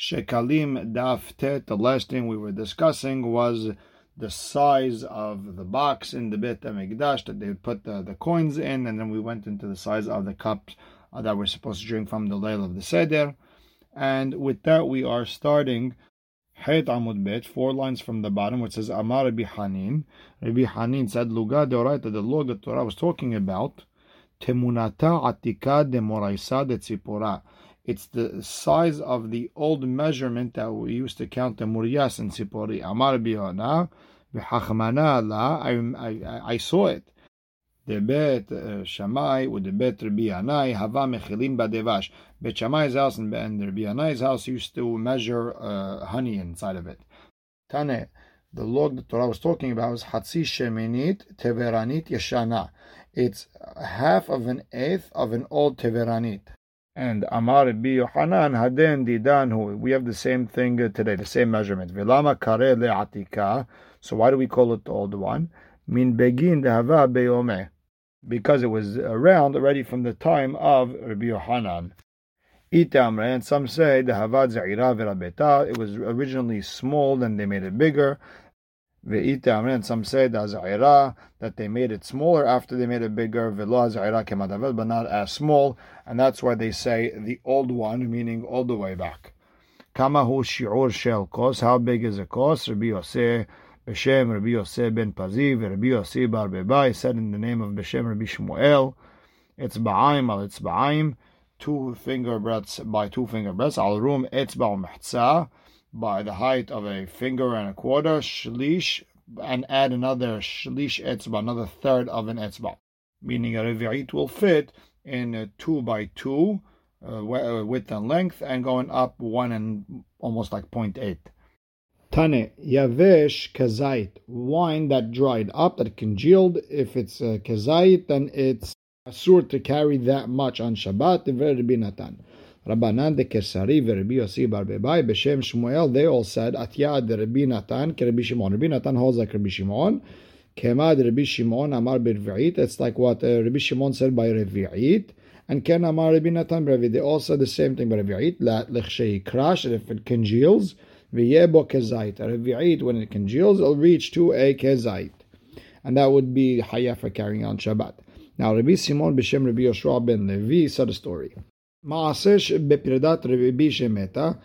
Shekalim daf tet. The last thing we were discussing was the size of the box in the Beit HaMikdash that they would put the, the coins in, and then we went into the size of the cups uh, that we're supposed to drink from the Leil of the Seder. And with that, we are starting Hayt Amud Bet, four lines from the bottom, which says Amar Rabbi Hanin. Rabbi Hanin said, Luga deoraita, the law that Torah was talking about, Temunata atika de moraisa de tzipora it's the size of the old measurement that we used to count the muryas and sipori. Amar biyona, v'chachmana la, I, I, saw it. The bet uh, Shammai with the bet Rabbi Yanai hava mechilim badevash. Bet Shammai's house and, Rabbi Yanai's house used to measure uh, honey inside of it. Tane, the log that Torah was talking about was hatzi sheminit teveranit yeshana. It's half of an eighth of an old teveranit and Amar Rabbi Yohanan Haden Didanhu. We have the same thing uh, today, the same measurement. Vilama Kare Le'atika. So why do we call it the old one? Min Begin Dehava Beyome. Because it was around already from the time of Rabbi Yohanan. Itamre, and some say the Havad Zaira Verabeta. It was originally small, then they made it bigger. And some say that they made it smaller after they made it bigger, but not as small, and that's why they say the old one, meaning all the way back. How big is a kos? Rabbi Yosef, Beshem Rabbi Yosef ben Paziv, Rabbi Yosef bar Bebai, said in the name of Beshem Rabbi Shmuel, it's ba'aim al it's ba'aim, two finger breadths by two finger breadths, al rum it's ba'um by the height of a finger and a quarter, shlish, and add another shlish etzba, another third of an etzba. Meaning a revi'it will fit in a two by two uh, uh, width and length, and going up one and almost like 0.8. Tane, yavesh kazait, wine that dried up, that congealed. If it's uh, kazait, then it's asur to carry that much on Shabbat, The very binatan. Rabbanan de Kesari Rabbi Yossi Bar Bebai Beshem Shmuel, they all said Atiyad Rabbi Natan Rabbi Shimon. Rabbi Natan holds like Rabbi Shimon. Kemad Rabbi Shimon Amar Birvi'it. It's like what uh, Rabbi Shimon said by Revi'it. And Ken Amar Rabbi Natan. They all said the same thing by Revi'it. La Lechshei Crash, if it congeals. V'yebo Kezait. Revi'it, when it congeals, it'll reach to a Kezait. And that would be Hayah for carrying on Shabbat. Now, Rabbi Simon Beshem Rabbi Yoshua ben Levi said a story. Maasesh bepredat Rabbi Shemeta.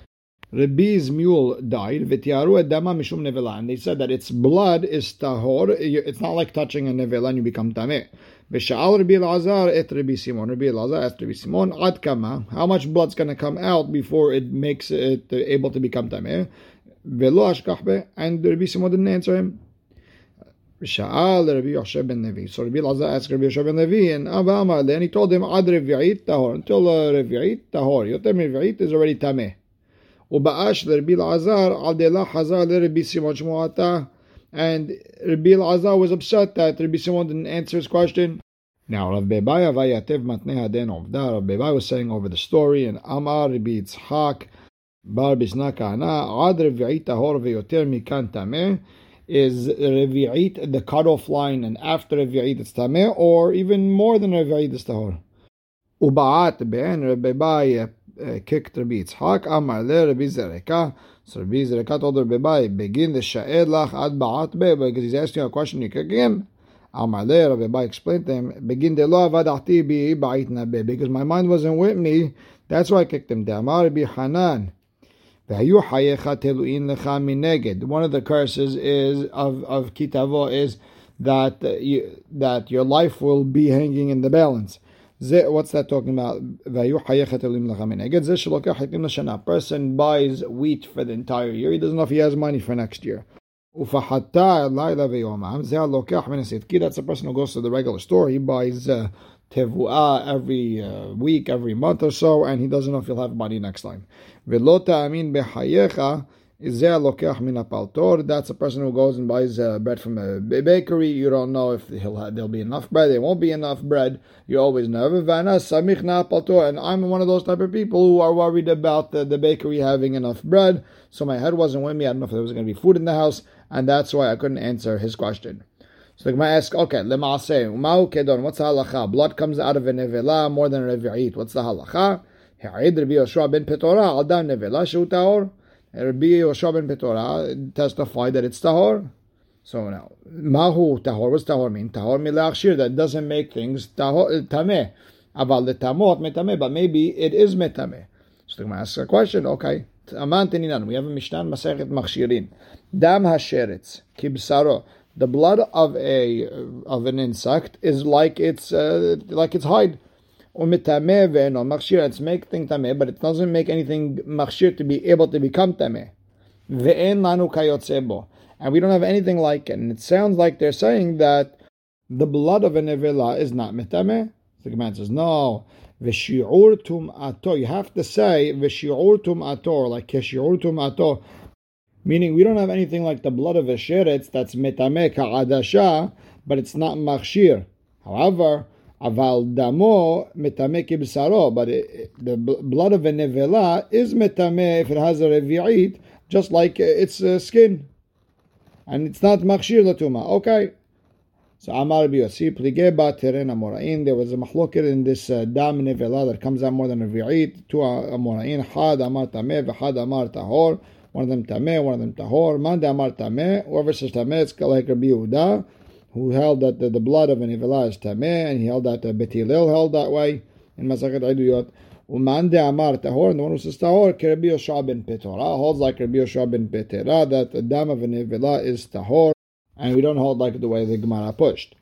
Rabbi's mule died. V'tiaru edama mishum nevela. And they said that its blood is tahor. It's not like touching a nevela and you become tameh. V'sha'al Rabbi Elazar et Rabbi Simon. Rabbi Elazar asked Rabbi Simon, ad kama. How much blood's going to come out before it makes it able to become tameh? Velo ashkahbe. And Rabbi Simon didn't answer him. Sha'al Rabbi Yosha ben Levi. So Rabbi Lazar asked Rabbi Yosha ben Levi, and Abba Amar, then he told him, Ad Revi'it Tahor, until uh, Revi'it Tahor. Yotem Revi'it is already Tameh. Uba'ash Rabbi Lazar, Adela Hazar Rabbi Simon Shmuata. And Rabbi Lazar was upset that Rabbi Simon didn't answer his question. Now Rav Bebaya Vayatev Matneha Den Ovda, Rav Bebaya was saying over the story, and Amar Rabbi Yitzhak, Bar Bisna Ana Ad Revi'it Tahor Ve'yoter Mikan Tameh is Revi'it the cutoff line, and after Revi'it it's Tameh, or even more than Revi'it is Tahor. Uba'at ben Rabbi Bai uh, kicked Rabbi Yitzhak, Amar le Rabbi Zereka. So Rabbi Zereka told Rabbi begin the Sha'ed lach ad ba'at be, because he's asking a question, you kick him. Amar le explained to him, begin the lo avadati bi ba'it nabe, because my mind wasn't with me, that's why I kicked him down. Amar Rabbi Hanan. One of the curses is of of kitavo is that uh, you, that your life will be hanging in the balance. What's that talking about? A person buys wheat for the entire year. He doesn't know if he has money for next year. That's a person who goes to the regular store. He buys uh, tevuah every uh, week, every month or so, and he doesn't know if he'll have money next time. Velota amin behayecha. Is there lokach min paltor? That's a person who goes and buys uh, bread from a bakery. You don't know if have, there'll be enough bread. There won't be enough bread. You always know. And I'm one of those type of people who are worried about the, the bakery having enough bread. So my head wasn't with me. I don't know if there was going to be food in the house, and that's why I couldn't answer his question. So the Gemara asks, okay, lemaseh, umau kedon, what's the halacha? Blood comes out of a nevela more than a revi'it. What's the halacha? Ha'id Rabbi Yoshua ben Petora, adam nevela shu tahor. Rabbi Yoshua ben Petora testified that it's tahor. So now, mahu tahor, what's tahor mean? Tahor milachshir, that doesn't make things tahor, eh, tameh. Aval letamot metameh, but maybe it is metameh. So the Gemara asks a question, okay. We have a Mishnah, Masechet Machshirin. Dam hasheretz, kibsaro. The blood of a of an insect is like its uh, like its hide. It's making tameh, but it doesn't make anything machshir to be able to become tameh. And we don't have anything like it. And it sounds like they're saying that the blood of a nevela is not mitameh. The command says, no. V'shi'ur tum'ato. You have to say v'shi'ur tum'ato, like keshi'ur tum'ato. Meaning we don't have anything like the blood of a sheretz that's mitameh ka'adasha, but it's not machshir. However, Aval damo metame kibsaro, but it, the blood of a nevela is metame if it has a revi'it, just like its uh, skin, and it's not machshir latuma. Okay. So Amar Biyasi Plige Bateren Amorain. There was a mahloket in this uh, dam nevela that comes out more than a revi'it. Two Amorain. Had Amar Tameh, V'Had Amar Tahor. One of them Tameh, one of them Tahor. Man Amar Tameh. Whoever says Tameh, it's like Rabbi Yehuda who held that the, the blood of an Ivela is Tameh, and he held that uh, Betilil held that way in Masachet Eduyot. Uman Amar Tahor, and the one who says Tahor, Rabbi Yoshua ben Petora, holds like Rabbi Yoshua ben Petera, that the dam of an Ivela is Tahor, and we don't hold like the way the Gemara pushed.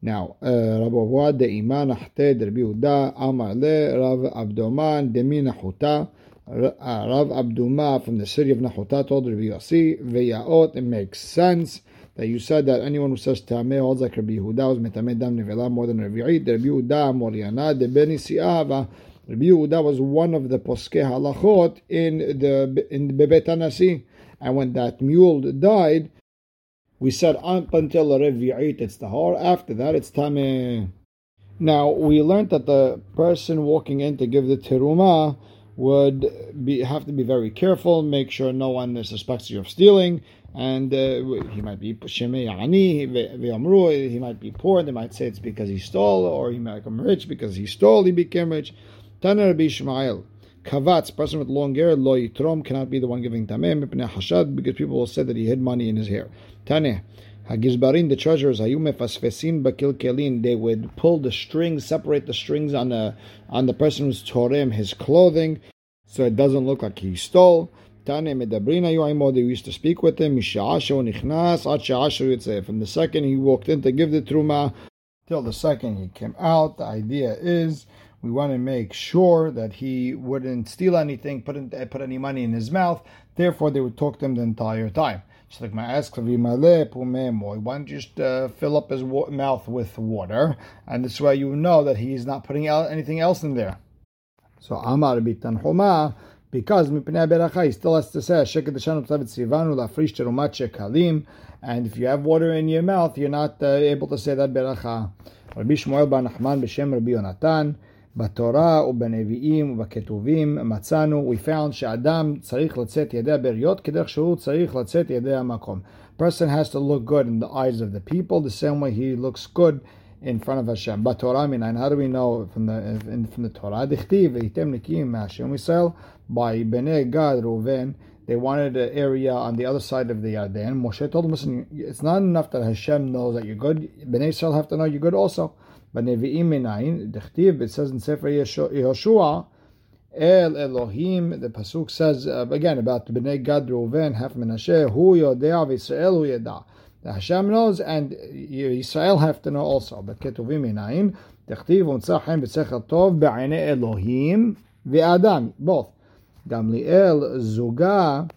Now, uh, Rabbi Awad de Iman Ahte de Rabbi Uda, Amar le Rav Abdoman de Min Nahuta, uh, Rav Abduma from the city of Nahuta told Rabbi Yossi, Veyaot, it makes sense that you said that anyone who says Tameh holds like Rabbi Yehuda was Metameh Dam Nevela more than Rabbi The Rabbi Yehuda Moriana de Beni Siava. Rabbi Yehuda was one of the Poskeh Halachot in the in Bebet Anasi. And when that mule died, we said up until Rabbi Revi'it it's Tahor. After that, it's Tameh. Now, we learned that the person walking in to give the Terumah would be have to be very careful, make sure no one suspects you of stealing, and uh, he might be he might be poor. They might say it's because he stole, or he might become rich because he stole. He became rich. Tana Rabbi Ishmael. Kavatz, person with long hair, lo yitrom, cannot be the one giving tameh, hashad, because people will say that he hid money in his hair. Tane, Hagizbarin, the treasurers, hayume fasfesin bakilkelin, they would pull the strings, separate the strings on the on the person who's torem, his clothing, so it doesn't look like he stole. Tane medabrin ayu they used to speak with him, misha'asho nichnas, From the second he walked in to give the truma, till the second he came out, the idea is we want to make sure that he wouldn't steal anything, put, in, put any money in his mouth. Therefore, they would talk to him the entire time. Just like my ask, why don't you just uh, fill up his wa- mouth with water, and this way you know that he's not putting out anything else in there. So Amar Bitanhuma, because Mipnei Beracha, he still has to say, Sheket Lafrish Terumat Shekalim, and if you have water in your mouth, you're not uh, able to say that Beracha. Rabbi Shmuel Bar Nachman B'Shem Rabbi Yonatan, בתורה ובנביאים ובכתובים מצאנו, we found שאדם צריך לצאת ידי הבריות כדרך שהוא צריך לצאת ידי המקום. person has to look good in the eyes of the people the same way he looks good in front of Hashem. בתורה מניין, how do we know from the, from the Torah? דכתיב והייתם נקיים מהשם ישראל by בני גד ראובן they wanted an area on the other side of the Yarden. Moshe told them, listen, it's not enough that Hashem knows that you're good. Bnei Israel have to know you're good also. But Nevi'im Minayin, Dechtiv, it says in Sefer Yehoshua, El Elohim, the Pasuk says, again, about Bnei Gad Reuven, half Menashe, Hu Yodea v'Yisrael Hu. The Hashem knows, and Israel have to know also. But Ketuvim Minayin, Dechtiv, Unsachem, B'Sechel Tov, Be'ene Elohim, V'Adam, both. Gamliel, Zuga,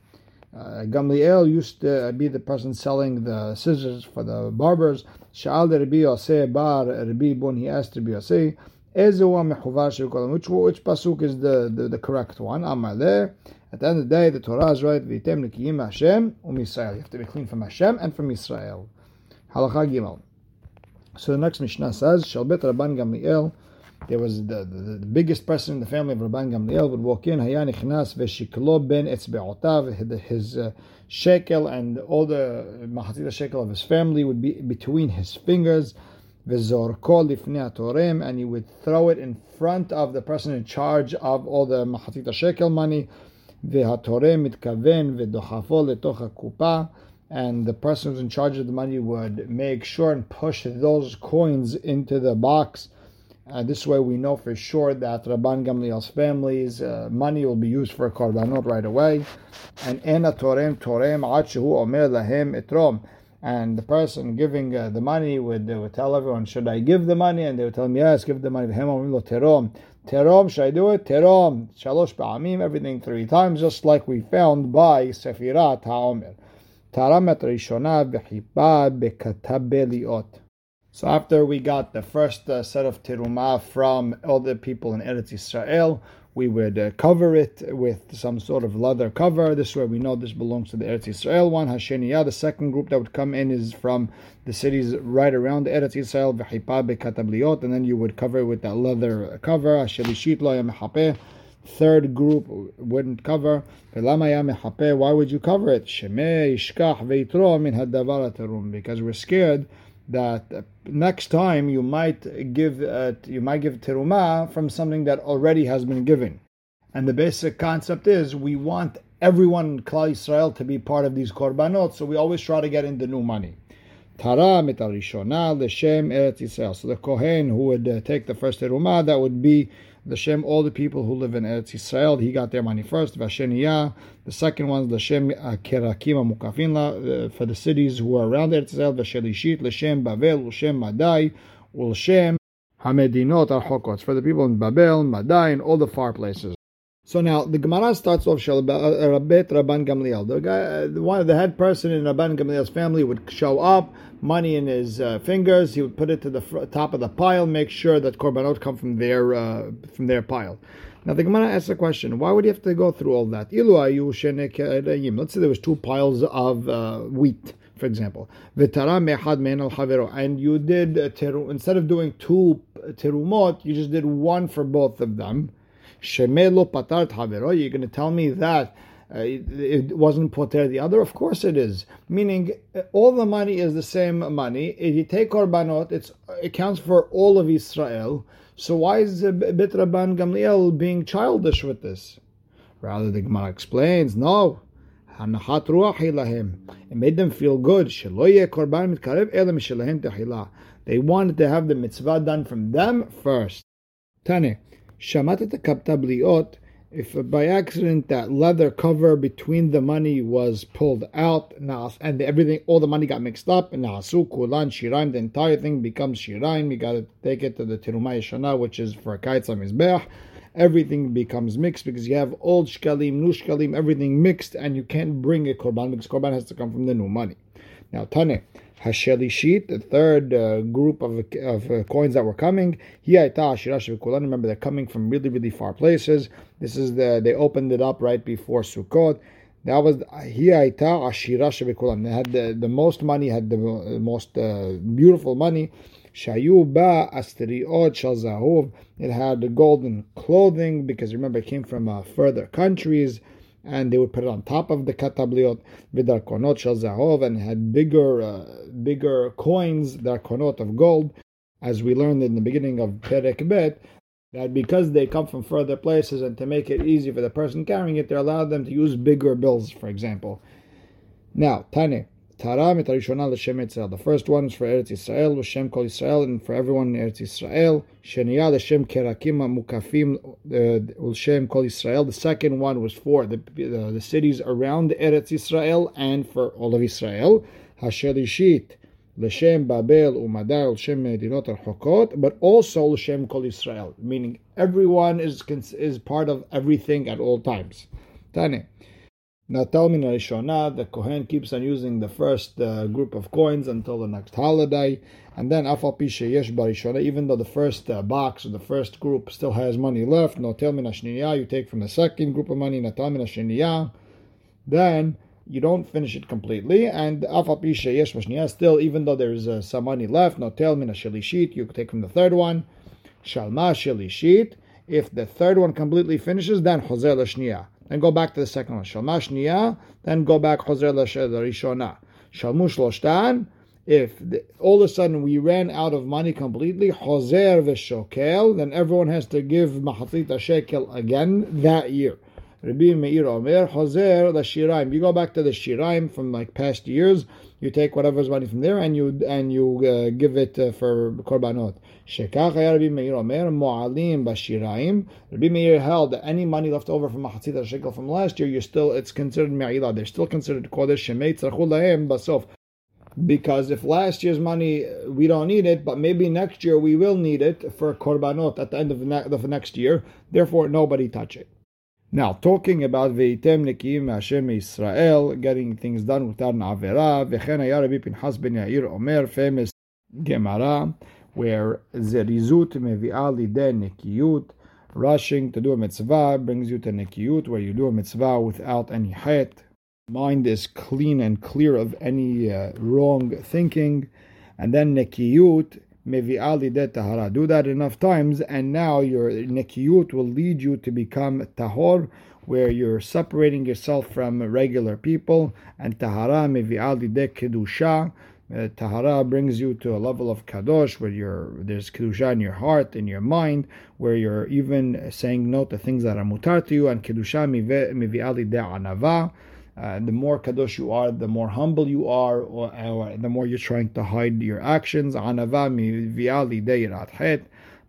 uh, Gamliel used to be the person selling the scissors for the barbers. Sha'al Rabbi Yosef bar Rabbi Bun, he asked Rabbi Yosef, which, which pasuk is the, the, the correct one? There. At the end of the day, the Torah is right. V'item nikiyim Hashem um. You have to be clean from Hashem and from Israel. Halacha Gimel. So the next Mishnah says, Shalbet Rabban Gamliel there was the, the, the, biggest person in the family of Rabban Gamliel would walk in, Hayan Ichnas veshiklo ben etzbe'otav, his uh, shekel and all the mahatzit shekel of his family would be between his fingers. Lifnei torem, and he would throw it in front of the person in charge of all the mahatita shekel money. V'hatorem mitkaven v'dochafo letoch and the person who's in charge of the money would make sure and push those coins into the box. Uh, this way, we know for sure that Rabban Gamliel's family's uh, money will be used for korbanot right away. And ena torem torem ad omer lahem etrom. And the person giving uh, the money would, uh, would tell everyone, should I give the money? And they would tell him, yes, give the money. Terom. Terom, should I do it? Terom. Shalosh ba'amim, everything three times, just like we found by Sefirat HaOmer. Taramet Rishona v'chipa bekatabe So after we got the first uh, set of terumah from the people in Eretz Israel, we would uh, cover it with some sort of leather cover. This way we know this belongs to the Eretz Israel one. Hasheniya, the second group that would come in is from the cities right around Eretz Israel, v'chipa bekatabliot, and then you would cover it with that leather cover. Hashelishit lo third group wouldn't cover. Why would you cover it? Because we're scared that next time you might give uh, you might give teruma from something that already has been given. And the basic concept is we want everyone in Klal Yisrael to be part of these korbanot, so we always try to get in the new money. Tara mitarishona l'shem Eretz Yisrael. So the kohen who would uh, take the first teruma, that would be the Shem, all the people who live in Eretz Yisrael, he got their money first. Vasheniya, the second one, the Shem Kerakim Mukafin, uh, for the cities who are around Eretz Yisrael. Vashelishit, Leshem Bavel, Leshem Madai, Ulshem Hamedinot Archokot, for the people in Babel, Madai, and all the far places. So now the Gemara starts off uh, Rabbet Rabban Gamliel. The guy, uh, the head person in Rabban Gamliel's family would show up, money in his uh, fingers. He would put it to the fr- top of the pile, make sure that korbanot come from their uh, from their pile. Now the Gemara asks a question: Why would you have to go through all that? Let's say there was two piles of uh, wheat, for example. And you did teru, instead of doing two terumot, you just did one for both of them. Shemelo havero. You're going to tell me that uh, it, wasn't poter the other? Of course it is. Meaning, uh, all the money is the same money. If you take korbanot, it's, it counts for all of Israel. So why is Bit Rabban Gamliel being childish with this? Rather, the Gemara explains, no. It made them feel good. They wanted to have the mitzvah done from them first. Tane. Shamat kaptabliot, if by accident that leather cover between the money was pulled out, and everything, all the money got mixed up, and nasu kulan shiraim, the entire thing becomes shiraim. You got to take it to the tirumay shana, which is for kaitza mizbeach. Everything becomes mixed because you have old shkalim, new shkalim, everything mixed, and you can't bring a korban because korban has to come from the new money. Now, Tane, Hashelishit, the third uh, group of, of uh, coins that were coming. Remember, they're coming from really, really far places. This is the they opened it up right before Sukkot. That was Hiyaita Ashira Shebekulam. They had the, the most money, had the most uh, beautiful money. Shayuba Asteriot Shal It had the golden clothing because remember it came from uh, further countries and they would put it on top of the katabliot vidarkonot shel zahov and had bigger uh, bigger coins darkonot of gold. As we learned in the beginning of Perek Bet that because they come from further places and to make it easy for the person carrying it they allowed them to use bigger bills for example. Now Tane Taram et Harishona l'Shem Yisrael. The first one is for Eretz Yisrael, l'Shem Kol Yisrael, and for everyone in Eretz Yisrael. Sheniya l'Shem Kerakim Mukafim uh, l'Shem Kol Yisrael. The second one was for the, the, cities around Eretz Yisrael and for all of Israel. Hashelishit l'Shem Babel u'Madar l'Shem Medinot al but also l'Shem Kol Yisrael, meaning everyone is is part of everything at all times. Tane. Now, Talmin Rishonah, the Kohen keeps on using the first uh, group of coins until the next holiday, and then Afal even though the first uh, box or the first group still has money left, no Talmin Ashniyah, you take from the second group of money, Natalmin Ashniyah, then you don't finish it completely, and Afal still, even though there's uh, some money left, no Talmin Ashelishit, you take from the third one, Shalma if the third one completely finishes, then Hozel then go back to the second one. Shalma Shniya, then go back Chozer Rishona. Shalmu Shloshtan, if the, all of a sudden we ran out of money completely, Hoser v'shokel, then everyone has to give mahatzit shekel again that year. Rabbi Meir Omer, Hoser the Shiraim. You go back to the Shiraim from like past years, you take whatever's money from there and you and you uh, give it uh, for korbanot. Shekach Rabbi Meir Omer, Mo'alim b'Shiraim. Rabbi Meir held that any money left over from Mahatzit shekel from last year, you still it's considered Me'ilah. They're still considered Kodesh Shemei Tzarchul Lahem Basof because if last year's money we don't need it, but maybe next year we will need it for korbanot at the end of the, ne- of the next year, therefore nobody touch it. Now, talking about Veitem Nekim Hashem Israel, getting things done without an Avera, Vechen Rabbi ben Yair Omer, famous Gemara, where Zerizut Mevi'al Lideh Nekiyut, rushing to do a mitzvah brings you to Nekiyut, where you do a mitzvah without any het, mind is clean and clear of any uh, wrong thinking, and then nekiyut mevi'ali de tahara. Do that enough times, and now your nekiyut will lead you to become tahor, where you're separating yourself from regular people, and tahara mevi'ali de kedusha. Uh, tahara brings you to a level of kadosh where you're, there's kedusha in your heart, in your mind, where you're even saying no to things that are mutar to you, and kedusha mivi'ali de anava uh, the more kadosh you are, the more humble you are, or, or the more you're trying to hide your actions.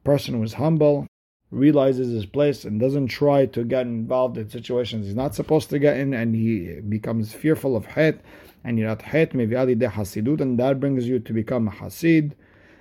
Person who is humble realizes his place and doesn't try to get involved in situations he's not supposed to get in, and he becomes fearful of het. And you're at het de hasidut, and that brings you to become a hasid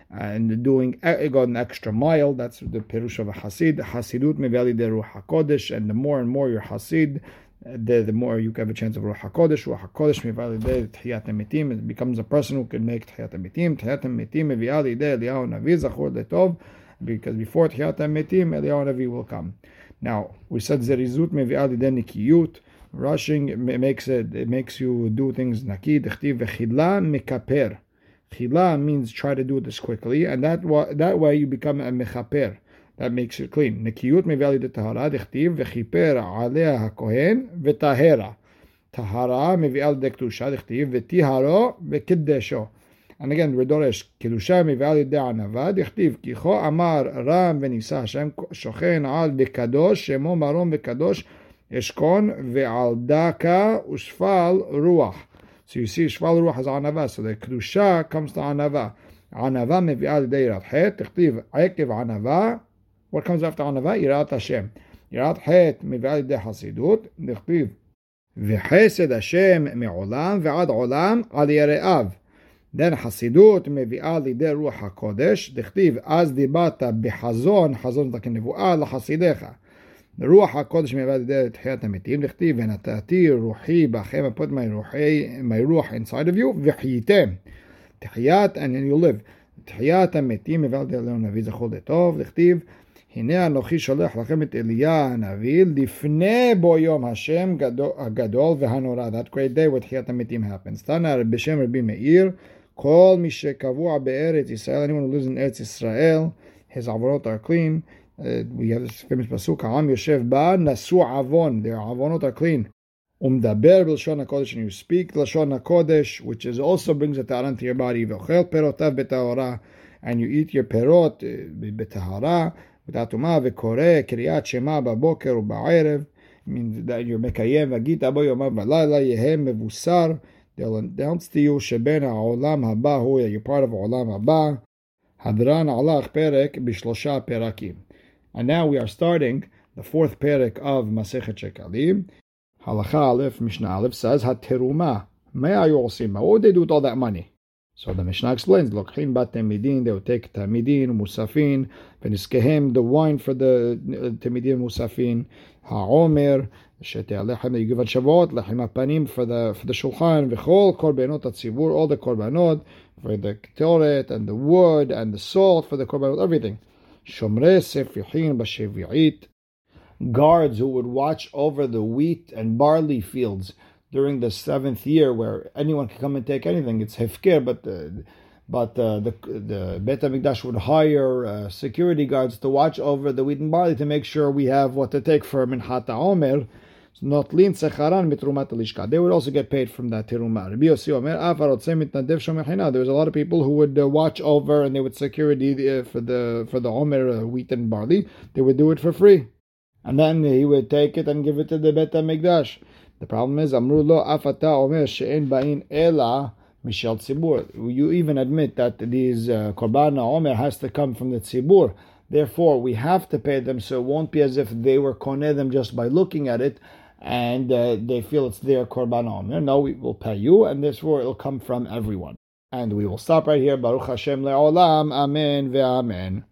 and doing an extra mile. That's the perush of a hasid. Hasidut mevali de ruach hakodesh, and the more and more you're hasid, the, the more you have a chance of Ruach HaKodesh. Ruach HaKodesh mivalidei Tchiyat HaMetim. It becomes a person who can make Tchiyat HaMetim. Tchiyat HaMetim mivalidei Eliyahu Navi Zachor Letov. Because before Tchiyat HaMetim, Eliyahu Navi will come. Now, we said Zerizut mivalidei Nikiyut. Rushing it makes it, it makes you do things naki. Dechtiv v'chidla mekaper. Chila means try to do this quickly, and that that way you become a mechaper. That makes it clean. נקיות מביאה לידי טהרה, דכתיב, וכיפר עליה הכהן וטהרה. טהרה מביאה לידי קדושה, דכתיב, וטיהרו וקדשו. And again, ודורש, קדושה מביאה לידי ענווה, דכתיב, כי כה אמר רם ונישא השם שוכן על בקדוש, שמו מרום וקדוש אשכון, ועל דקה ושפל רוח. So you see, שפל רוח is ענווה, so the קדושה comes to ענווה. ענווה מביאה לידי יראת חטא, תכתיב עקב ענווה what comes after ענווה? יראת השם. יראת חטא מביאה לידי חסידות, נכתיב וחסד השם מעולם ועד עולם על יראיו. then חסידות מביאה לידי רוח הקודש, דכתיב אז דיברת בחזון, חזון זה כנבואה לחסידיך. רוח הקודש מביאה לידי תחיית המתים, דכתיב ונתתי רוחי בכם, I put my, my רוח inside of you, וחייתם. תחיית, and then you live. תחיית המתים מביאה לידי נביא זכור לטוב, דכתיב הנה אנוכי שולח לכם את אליה הנביא לפני בו יום השם הגדול והנורא. That great day where תחיית המתים happens. תנא בשם רבי מאיר, כל מי שקבוע בארץ ישראל, anyone who lives in ארץ ישראל, his עוונות are clean. Uh, we have this famous פסוק, העם יושב בה, נשוא עוון, their עוונות are clean. ומדבר בלשון הקודש, and you speak לשון הקודש, which is also brings a טהרן to your body, ואוכל פירותיו בטהרה, and you eat your פירות בטהרה. without tuma v'koreh kriyat shema ba'boker u'ba'erev. means that you're mekayem v'gita bo yomav v'layla yehem mevusar. They'll announce to you Shebena olam haba hu you're part of olam haba. Hadran alach perek bishlosha perakim. And now we are starting the fourth perek of Masechet Shekalim. Halacha Aleph Mishnah Aleph says, HaTeruma, Mea Yosim, what would they do with all that money? So the Mishnah explains, Lokhin Batemidin, they will take Tamidin, Musafin, Peniskehem, the wine for the uh, Tamidin, Musafin, Ha'omer, Shete Alechem, you give a Shavuot, Lechem Apanim for the, for the Shulchan, V'chol Korbanot Atzibur, all the Korbanot, for the Ketoret, and the wood, and the salt for the Korbanot, everything. Shomre Sefihin Bashevi'it, guards who would watch over the wheat and barley fields during the seventh year where anyone can come and take anything. It's hefker, but the but uh, the the Beit Hamikdash would hire uh, security guards to watch over the wheat and barley to make sure we have what to take for Minhat Omer. not lin secharan mitrumat lishka. They would also get paid from that teruma. Rabbi There was a lot of people who would uh, watch over and they would security uh, for the for the Omer uh, wheat and barley. They would do it for free, and then he would take it and give it to the Bet Hamikdash. The problem is, Amru lo afata Omer she'en ba'in ela mishal tzibur. You even admit that these uh, korban Omer has to come from the tzibur. Therefore, we have to pay them, so it won't be as if they were koneh them just by looking at it and uh, they feel it's their korban omer. No, we will pay you, and therefore it'll come from everyone. And we will stop right here. Baruch Hashem le'olam. Amen ve'amen.